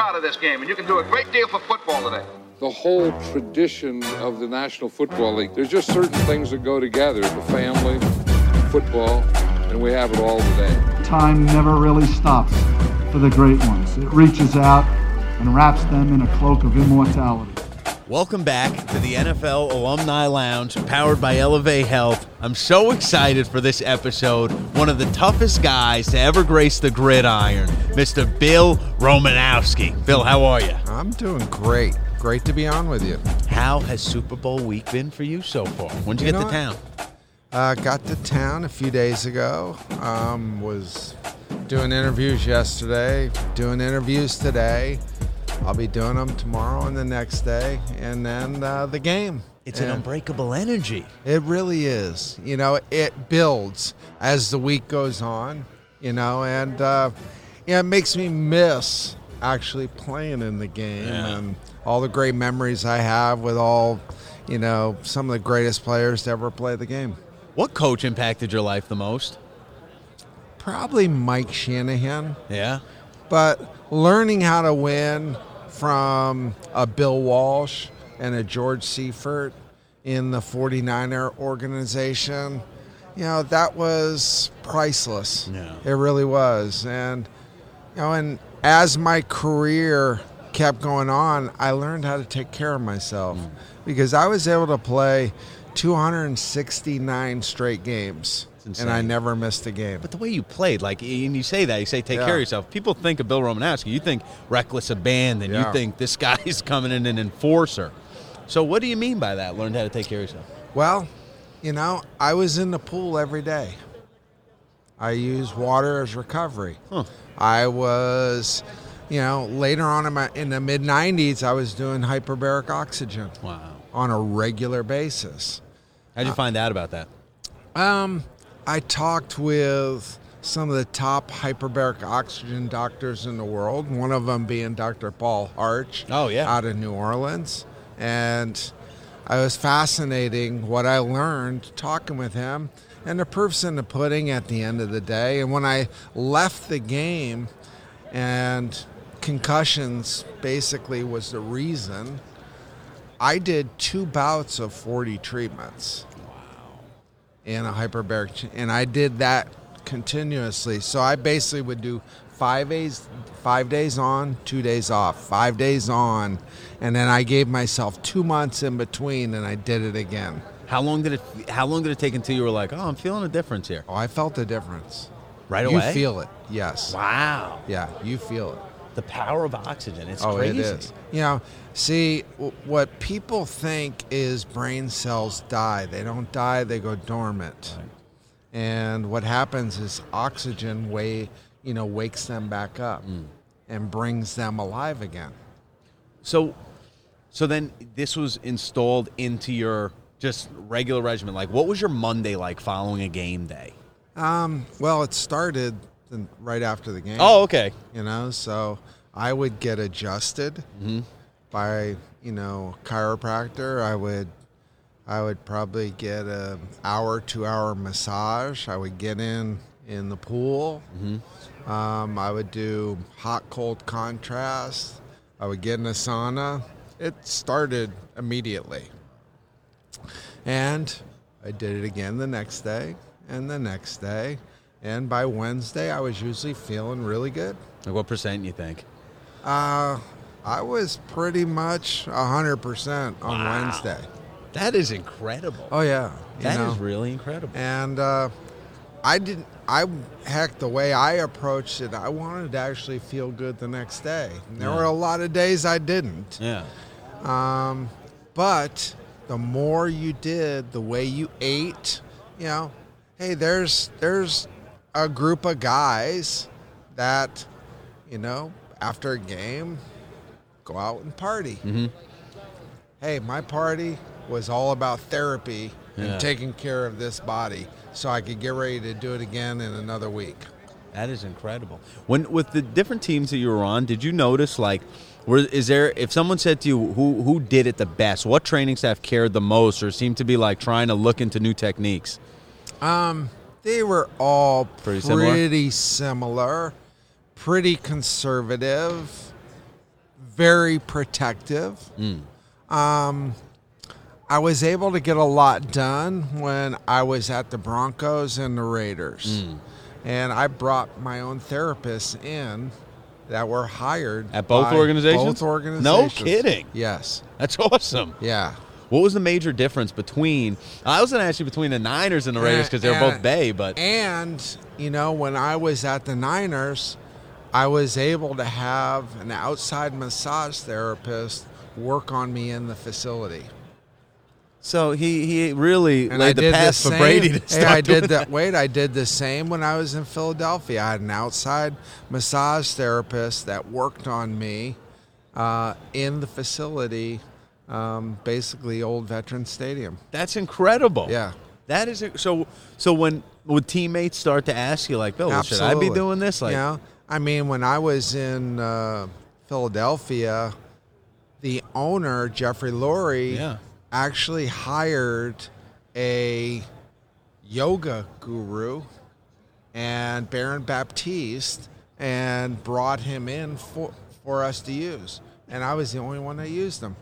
proud of this game, and you can do a great deal for football today. The whole tradition of the National Football League, there's just certain things that go together the family, football, and we have it all today. Time never really stops for the great ones, it reaches out and wraps them in a cloak of immortality. Welcome back to the NFL Alumni Lounge, powered by Elevate Health. I'm so excited for this episode. One of the toughest guys to ever grace the gridiron, Mr. Bill Romanowski. Bill, how are you? I'm doing great. Great to be on with you. How has Super Bowl week been for you so far? When'd you, You get to town? Uh, got to town a few days ago. Um, was doing interviews yesterday. Doing interviews today. I'll be doing them tomorrow and the next day, and then uh, the game. It's an unbreakable energy. It really is. You know, it builds as the week goes on. You know, and uh, yeah, it makes me miss actually playing in the game Yeah. and all the great memories I have with all, you know, some of the greatest players to ever play the game. What coach impacted your life the most? Probably Mike Shanahan, Yeah. but learning how to win from a Bill Walsh and a George Seifert in the 49er organization, you know, that was priceless. Yeah. It really was. And, you know, and as my career kept going on, I learned how to take care of myself mm. because I was able to play 269 straight games. And I never missed a game. But the way you played, like, and you say that, you say take Yeah. care of yourself. People think of Bill Romanowski. You think reckless abandon. You think this guy's coming in an enforcer. So what do you mean by that? Learned how to take care of yourself. Well, you know, I was in the pool every day. I used water as recovery. Huh. I was, you know, later on in, my, in the mid 90s, I was doing hyperbaric oxygen Wow. on a regular basis. How'd you find out about that? Um, I talked with some of the top hyperbaric oxygen doctors in the world, one of them being Dr. Paul Harch Oh, yeah. out of New Orleans. And I was fascinating what I learned talking with him. And the proof's in the pudding at the end of the day. And when I left the game, and concussions basically was the reason, I did two bouts of 40 treatments in a hyperbaric, and I did that continuously. So I basically would do five days, five days on, two days off, five days on, and then I gave myself two months in between, and I did it again. How long did it? How long did it take until you were like, oh, I'm feeling a difference here? Oh, I felt the difference. Right away. you feel it, yes. Wow. Yeah, you feel it. The power of oxygen. It's oh, crazy. it is. You know, see, w- what people think is brain cells die. They don't die; they go dormant. And what happens is oxygen way, you know, wakes them back up Mm. and brings them alive again. So, so then this was installed into your just regular regimen. Like, what was your Monday like following a game day? Um, well, it started right after the game. Oh, okay. you know so i would get adjusted by you know chiropractor i would i would probably get a hour two hour massage. I would get in in the pool. Um, i would do hot cold contrast. I would get in a sauna. It started immediately. And i did it again the next day and the next day. And by wednesday i was usually feeling really good. Like, what percent you think? uh, I was pretty much 100% on Wow. Wednesday. That is incredible. Oh, yeah. that is know. really incredible. And uh, I didn't, I, heck, the way I approached it, I wanted to actually feel good the next day. And there Yeah. were a lot of days I didn't. yeah. Um, but the more you did, the way you ate, you know, hey, there's there's a group of guys that, you know, after a game, go out and party. Mm-hmm. Hey, my party was all about therapy Yeah. and taking care of this body, so I could get ready to do it again in another week. That is incredible. When with the different teams that you were on, did you notice like, were is there if someone said to you who who did it the best, what training staff cared the most, or seemed to be like trying to look into new techniques? Um, they were all Pretty pretty similar? similar, pretty conservative. Very protective. Hmm. Um, I was able to get a lot done when I was at the Broncos and the Raiders. Hmm. And I brought my own therapists in that were hired At both organizations? Both organizations. No kidding. Yes. That's awesome. Yeah. What was the major difference between? I was going to ask you between the Niners and the Raiders eh, because they're both Bay, but And, you know, when I was at the Niners, I was able to have an outside massage therapist work on me in the facility. so he he really And laid I the path the for same. Brady to start. hey, I did that. Wait, I did the same when I was in Philadelphia. I had an outside massage therapist that worked on me uh, in the facility, um, basically Old Veteran Stadium. That's incredible. Yeah. That is so. So when would teammates start to ask you like, "Bill, should I be doing this?" Like, know, I mean, when I was in uh, Philadelphia, the owner Jeffrey Lurie Yeah. actually hired a yoga guru and Baron Baptiste and brought him in for for us to use, and I was the only one that used them.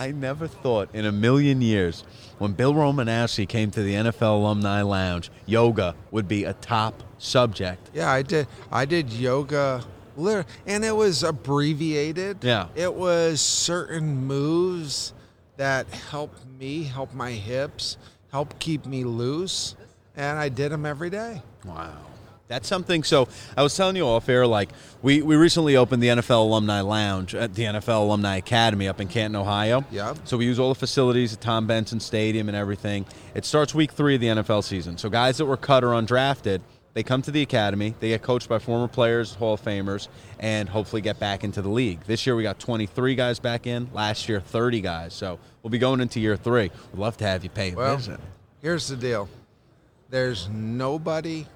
I never thought in a million years when Bill Romanowski came to the NFL Alumni Lounge, yoga would be a top subject. Yeah, I did. I did yoga, and it was abbreviated. Yeah. it was certain moves that helped me, help my hips, help keep me loose, and I did them every day. Wow. That's something. So I was telling you off air, like we, we recently opened the NFL Alumni Lounge at the NFL Alumni Academy up in Canton, Ohio. Yep. So we use all the facilities at Tom Benson Stadium and everything. It starts week three of the NFL season. So guys that were cut or undrafted, they come to the academy. They get coached by former players, Hall of Famers, and hopefully get back into the league. This year we got 23 guys back in. Last year 30 guys. So we'll be going into year three. We'd love to have you pay a Well, visit. here's the deal: there's nobody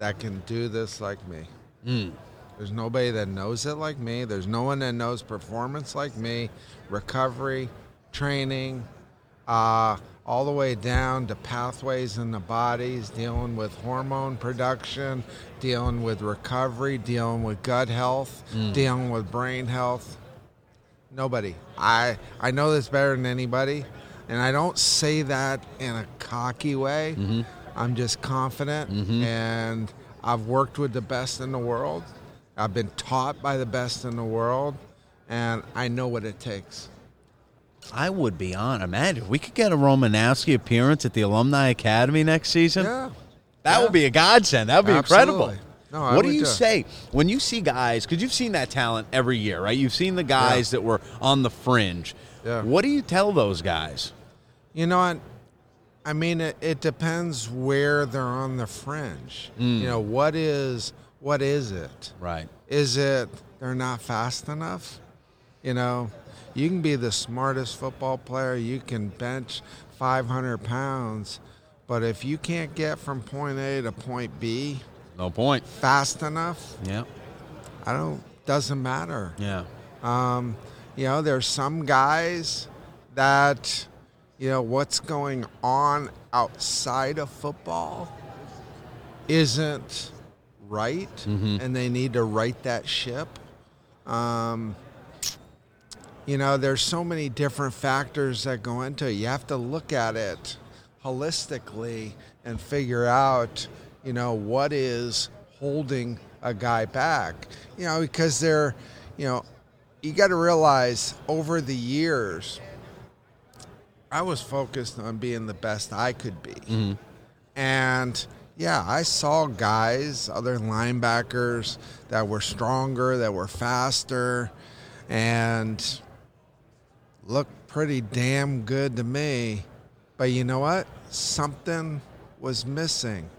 that can do this like me. Hmm. There's nobody that knows it like me. There's no one that knows performance like me, recovery, training, uh, all the way down to pathways in the bodies, dealing with hormone production, dealing with recovery, dealing with gut health, dealing with brain health. Nobody. I I know this better than anybody, and I don't say that in a cocky way. I'm just confident, mm-hmm. and I've worked with the best in the world. I've been taught by the best in the world, and I know what it takes. I would be on. Imagine if we could get a Romanowski appearance at the Alumni Academy next season. Yeah. That Yeah. would be a godsend. That would be incredible. Absolutely. No, what do you do say when you see guys? Because you've seen that talent every year, right? You've seen the guys that were on the fringe. Yeah. What do you tell those guys? You know what? I mean, it, it depends where they're on the fringe. You know, what is what is it? Right. Is it they're not fast enough? You know, you can be the smartest football player, you can bench 500 pounds, but if you can't get from point A to point B No point. fast enough, Yeah. I don't, doesn't matter. Yeah. Um, you know, there's some guys that, you know, what's going on outside of football isn't right, and they need to right that ship. Um, you know, there's so many different factors that go into it. You have to look at it holistically and figure out, you know, what is holding a guy back. You know, because they're, you know, you got to realize over the years, I was focused on being the best I could be. Mm-hmm. And yeah, I saw guys, other linebackers that were stronger, that were faster, and looked pretty damn good to me. But you know what? Something was missing.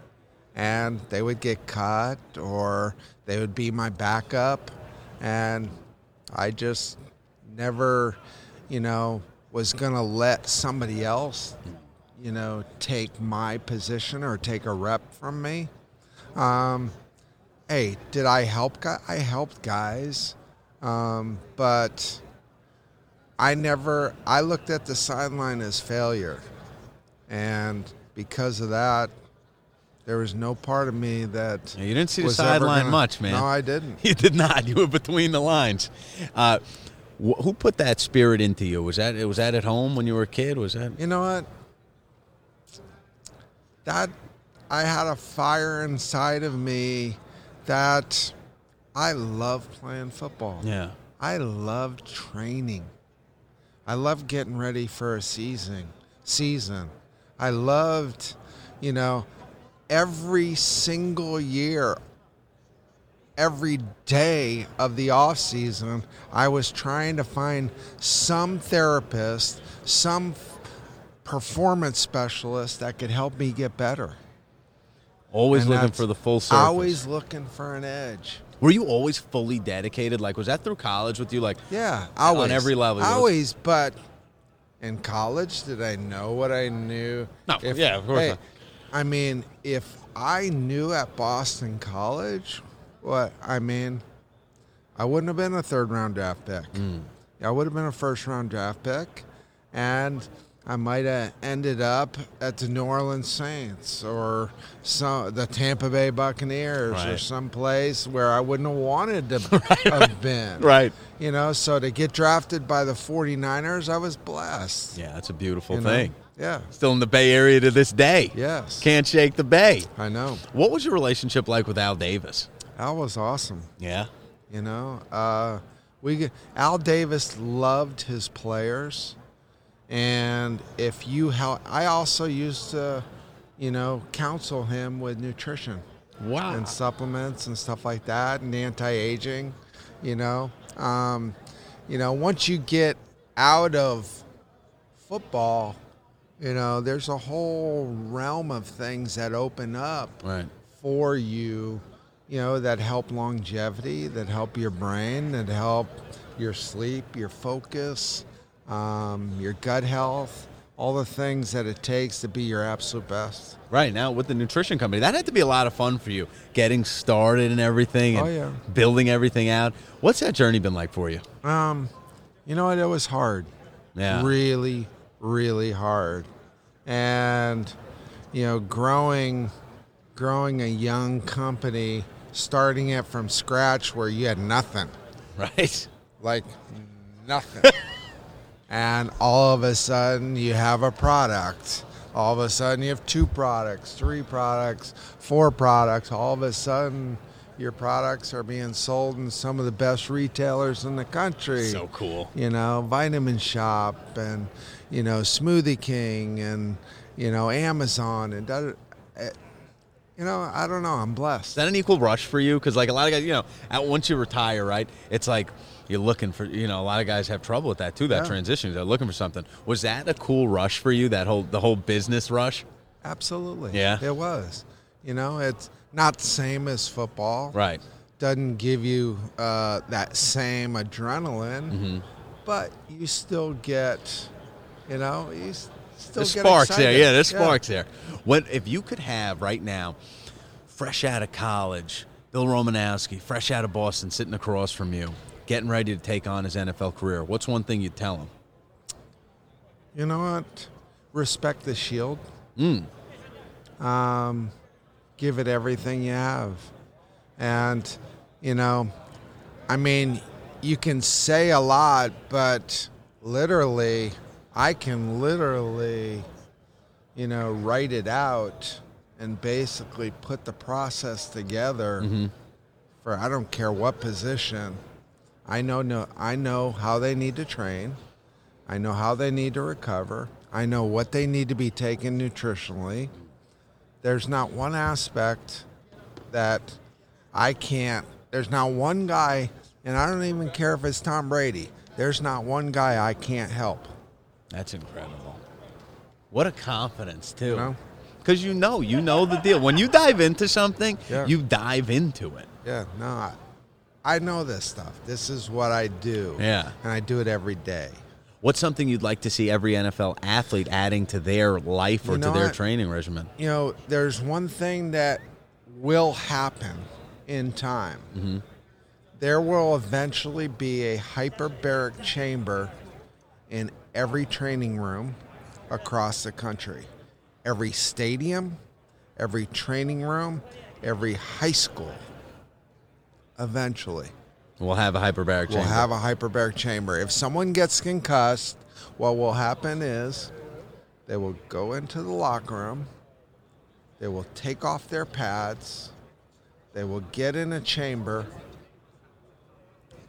And they would get cut or they would be my backup. And I just never, you know, was going to let somebody else, you know, take my position or take a rep from me. Um, hey, did I help? gu- I helped guys, um, but I never. I looked at the sideline as failure, and because of that, There was no part of me that Yeah, you didn't see the sideline much, man. No, I didn't. You did not. You were between the lines. Uh, wh- who put that spirit into you? Was that was that at home when you were a kid? Was that? You know what? That I had a fire inside of me that I love playing football. Yeah. I loved training. I loved getting ready for a season. Season. I loved, you know, every single year, every day of the off season, I was trying to find some therapist, some f- performance specialist that could help me get better. Always And looking for the full surface. Always looking for an edge. Were you always fully dedicated? Like, was that through college with you? Like, Yeah, On always. every level, Always, but in college, did I know what I knew? No, yeah, of course not. I mean, if I knew at Boston College, what I mean, I wouldn't have been a third round draft pick. Hmm. I would have been a first round draft pick, and I might have ended up at the New Orleans Saints or some the Tampa Bay Buccaneers or Right. some place where I wouldn't have wanted to have been. Right. You know, so to get drafted by the 49ers, I was blessed. yeah, that's a beautiful you know? thing. Yeah. Still in the Bay Area to this day. Yes. Can't shake the Bay. I know. What was your relationship like with Al Davis? Al was awesome. Yeah. You know, uh, we Al Davis loved his players, and if you help, I also used to, you know, counsel him with nutrition Wow. and supplements and stuff like that, and anti-aging. You know, um, you know, once you get out of football, you know, there's a whole realm of things that open up Right. for you, you know, that help longevity, that help your brain, that help your sleep, your focus, um, your gut health, all the things that it takes to be your absolute best. Right now with the nutrition company, that had to be a lot of fun for you, getting started and everything, and Oh, yeah. building everything out. What's that journey been like for you? Um, you know what? It was hard. Yeah. Really, really hard. And, you know, growing, growing a young company, starting it from scratch where you had nothing. Right. like nothing. and all of a sudden you have a product. All of a sudden you have two products, three products, four products. All of a sudden your products are being sold in some of the best retailers in the country. So cool. You know, Vitamin Shoppe and you know Smoothie King and you know Amazon and da- eh, you know I don't know. I'm blessed. Is that an equal rush for you? Because like a lot of guys, you know, at, once you retire, right? It's like you're looking for, you know, a lot of guys have trouble with that too. That Yeah. transition, they're looking for something. Was that a cool rush for you? That whole the whole business rush? Absolutely. Yeah. It was. You know, it's not the same as football. Right. Doesn't give you uh, that same adrenaline, Mm-hmm. but you still get, you know, you still The sparks there, yeah, there's sparks there. What if you could have right now, fresh out of college, Bill Romanowski, fresh out of Boston, sitting across from you, getting ready to take on his NFL career? What's one thing you'd tell him? You know what? Respect the shield. Mm. Um, give it everything you have. And, you know, I mean, you can say a lot, but literally, I can literally, you know, write it out and basically put the process together mm-hmm. for I don't care what position. I know no I know how they need to train. I know how they need to recover. I know what they need to be taken nutritionally. There's not one aspect that I can't. There's not one guy, and I don't even care if it's Tom Brady. There's not one guy I can't help. That's incredible. What a confidence too. You know? Because you know, you know the deal. When you dive into something, Yeah. you dive into it. Yeah, no, I, I know this stuff. This is what I do. Yeah. And I do it every day. What's something you'd like to see every NFL athlete adding to their life or You to their what? training regimen? You know, there's one thing that will happen in time. Mm-hmm. There will eventually be a hyperbaric chamber in every training room across the country. Every stadium, every training room, every high school. Eventually, We'll have a hyperbaric we'll chamber. have a hyperbaric chamber. If someone gets concussed, what will happen is they will go into the locker room, they will take off their pads, they will get in a chamber.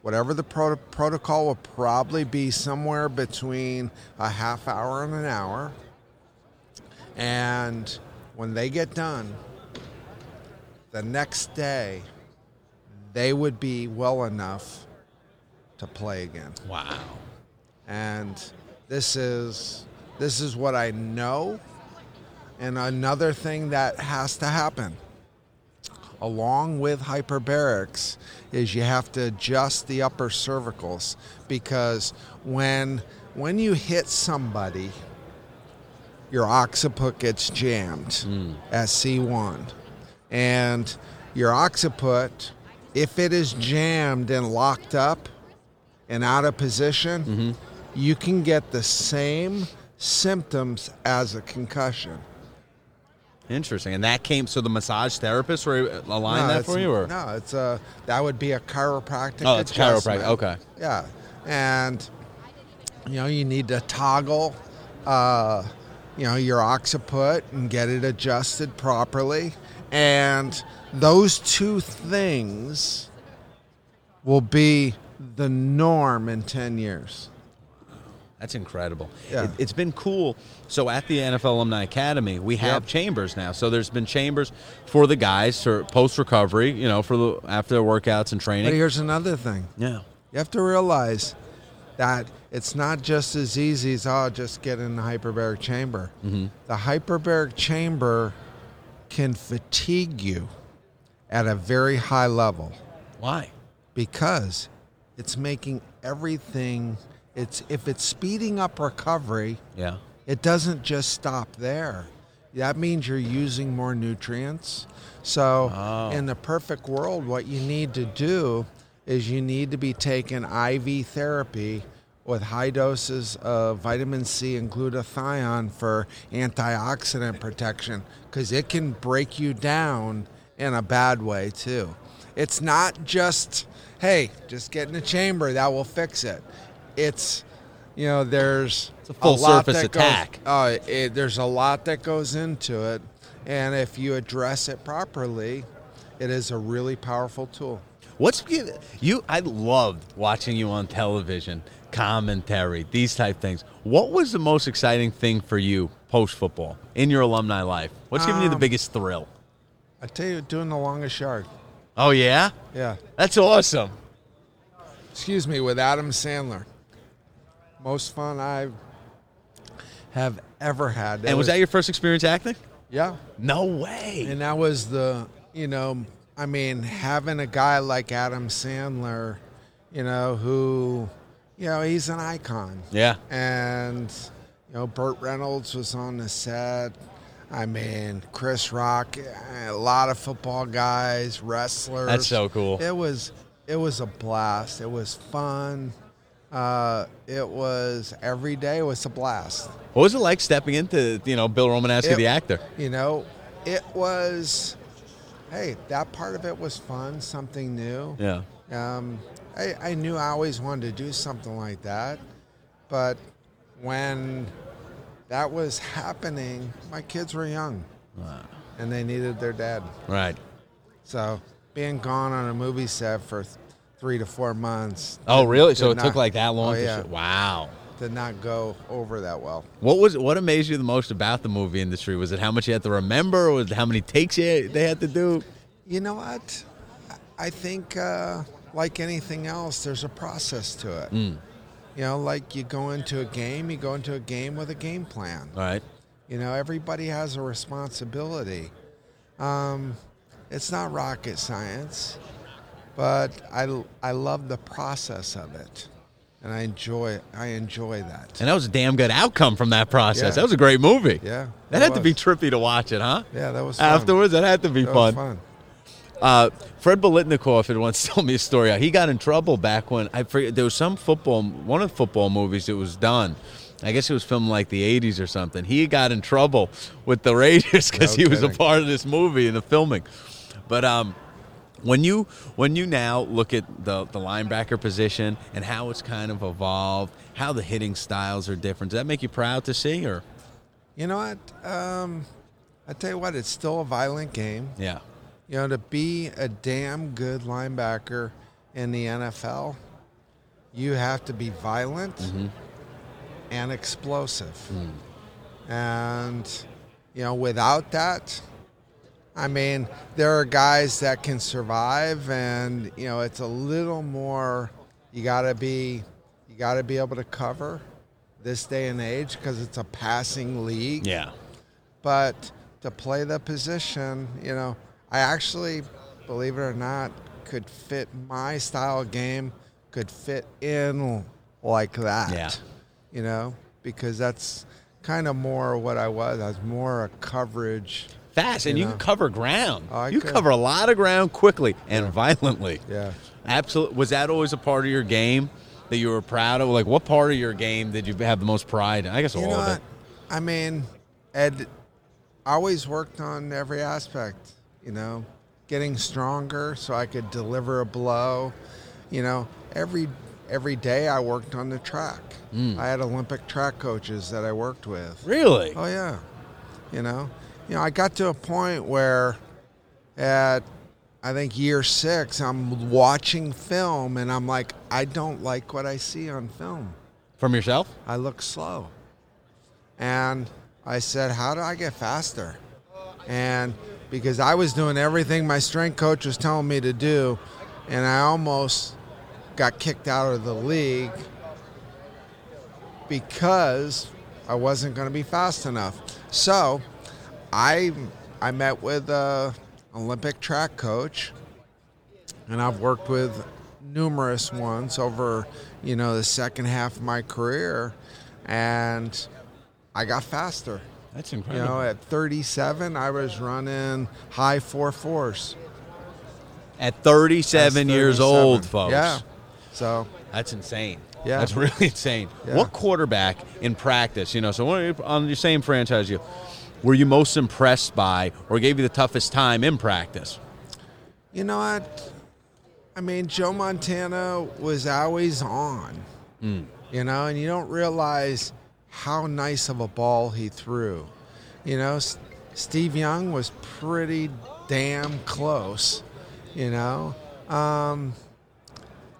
Whatever the pro- protocol will probably be somewhere between a half hour and an hour. And when they get done, the next day, they would be well enough to play again. wow. And this is this is what I know. And another thing that has to happen along with hyperbarics is you have to adjust the upper cervicals because when when you hit somebody your occiput gets jammed hmm. at C1 and your occiput if it is jammed and locked up and out of position mm-hmm. you can get the same symptoms as a concussion Interesting. And that came, so the massage therapist were aligned No, that for you? Or? No, it's a that would be a chiropractic. Oh, it's chiropractic. Okay. Yeah, and you know you need to toggle, uh, you know your occiput and get it adjusted properly, and those two things will be the norm in ten years. That's incredible. Yeah. It, it's been cool. So at the NFL Alumni Academy, we have Yep. chambers now. So there's been chambers for the guys for post recovery, you know, for the after their workouts and training. But here's another thing. Yeah. You have to realize that it's not just as easy as oh, just get in the hyperbaric chamber. Mm-hmm. The hyperbaric chamber can fatigue you at a very high level Why? because it's making everything. It's if it's speeding up recovery, Yeah. it doesn't just stop there. That means you're using more nutrients. So, Oh. in the perfect world, what you need to do is you need to be taking IV therapy with high doses of vitamin C and glutathione for antioxidant protection because it can break you down in a bad way too. It's not just, hey, just get in the chamber, that will fix it. It's, you know, there's It's a full lot surface that goes- attack. uh, it, there's a lot that goes into it, and if you address it properly, it is a really powerful tool. What's you? I loved watching you on television, commentary, these type things. What was the most exciting thing for you post football in your alumni life? What's giving you the Um, biggest thrill? I tell you, doing the longest yard. Oh yeah, Yeah. that's awesome. Excuse me, with Adam Sandler. Most fun I have ever had. and was that your first experience acting? Yeah. No way. And that was the, you know, I mean, having a guy like Adam Sandler, you know, who, you know, he's an icon. Yeah. And, you know, Burt Reynolds was on the set. I mean, Chris Rock, a lot of football guys, wrestlers. That's so cool. It was, it was a blast. It was fun. Uh, it was every day was a blast. What was it like stepping into you know Bill Romanowski, It- the actor? You know, it was. Hey, that part of it was fun, something new. Yeah. Um, I, I knew I always wanted to do something like that, but when that was happening, my kids were young, and they needed their dad. Right. So being gone on a movie set for three to four months. Oh, really? So it took like that long? Oh, to yeah. Wow. Did not go over that well. What was what amazed you the most about the movie industry? Was it how much you had to remember, or was it how many takes you, they had to do? You know what? I think, uh, like anything else, there's a process to it. Mm. You know, like you go into a game, you go into a game with a game plan. All right. You know, everybody has a responsibility. Um, it's not rocket science, but I, I love the process of it, and I enjoy I enjoy that. And that was a damn good outcome from that process. Yeah. That was a great movie. Yeah, That had to be trippy to watch it, huh? Yeah, that was fun. Afterwards, that had to be That fun. was fun. Uh, Fred Biletnikoff had once told me a story. He got in trouble back when I forget there was some football, one of the football movies that was done, I guess it was filmed like the 80s or something. He got in trouble with the Raiders because No he was a part of this movie and the filming. But um, when you when you now look at the the linebacker position and how it's kind of evolved, how the hitting styles are different, does that make you proud to see? Or You know what? Um, I tell you what, it's still a violent game. yeah, You know, to be a damn good linebacker in the NFL, you have to be violent and explosive. And, you know, without that, I mean, there are guys that can survive, and, you know, it's a little more, you got to be, you got to be able to cover this day and age because it's a passing league yeah, but to play the position, you know, I actually, believe it or not, could fit my style of game, could fit in like that. Yeah. You know, because that's kind of more what I was. I was more a coverage. Fast, and You you know. can cover ground. Oh, you could. cover a lot of ground quickly and violently. Yeah. Absolutely. Was that always a part of your game that you were proud of? Like, what part of your game did you have the most pride in? I guess You all know of it. I mean, Ed I always worked on every aspect, you know, getting stronger so I could deliver a blow. You know, every every day I worked on the track. Mm. I had Olympic track coaches that I worked with. Really? Oh yeah. You know, you know, I got to a point where at I think year 6 I'm watching film and I'm like I don't like what I see on film. From yourself? I look slow. And I said, How do I get faster? And because I was doing everything my strength coach was telling me to do, and I almost got kicked out of the league because I wasn't going to be fast enough. So I, I met with a Olympic track coach, and I've worked with numerous ones over, you know, the second half of my career, and I got faster. That's incredible. You know, at 37, I was running high four fours. At 37 That's years old, folks. Yeah. So That's insane. Yeah. That's really insane. Yeah. What quarterback in practice, you know, so on your same franchise, you were you most impressed by or gave you the toughest time in practice? You know what? I mean, Joe Montana was always on. You know, and you don't realize how nice of a ball he threw. You know, S- Steve Young was pretty damn close. You know, um,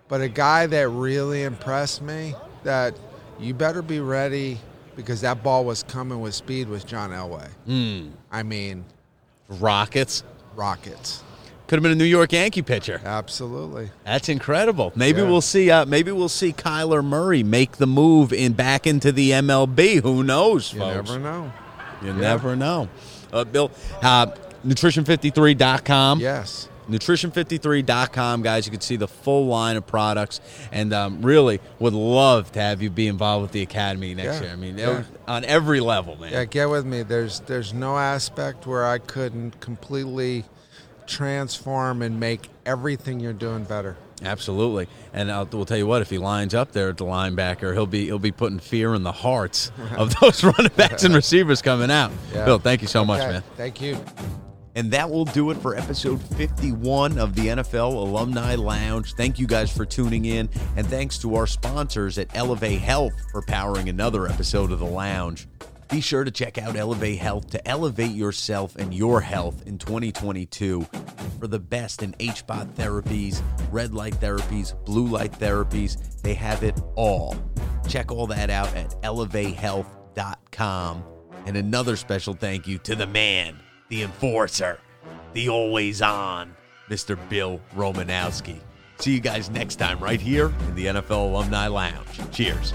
but a guy that really impressed me that you better be ready because that ball was coming with speed was John Elway. I mean, Rockets. rockets. Could have been a New York Yankee pitcher. Absolutely. That's incredible. Maybe Yeah. we'll see. Uh, maybe we'll see Kyler Murray make the move in back into the MLB. Who knows, You folks? never know. You never know. Uh, Bill, uh, nutrition53.com. Yes. Nutrition53.com, guys. You can see the full line of products, and um, really would love to have you be involved with the academy next Yeah. year. I mean, Yeah. on every level, man. Yeah, get with me. There's there's no aspect where I couldn't completely transform and make everything you're doing better. Absolutely, and I'll, we'll tell you what: if he lines up there at the linebacker, he'll be he'll be putting fear in the hearts of those running backs and receivers coming out. Yeah. Bill, thank you so much, man. Thank you. And that will do it for episode 51 of the NFL Alumni Lounge. Thank you guys for tuning in, and thanks to our sponsors at Elevate Health for powering another episode of the Lounge. Be sure to check out Elevate Health to elevate yourself and your health in 2022 for the best in HBOT therapies, red light therapies, blue light therapies. They have it all. Check all that out at elevatehealth.com. And another special thank you to the man, the enforcer, the always on, Mr. Bill Romanowski. See you guys next time right here in the NFL Alumni Lounge. Cheers.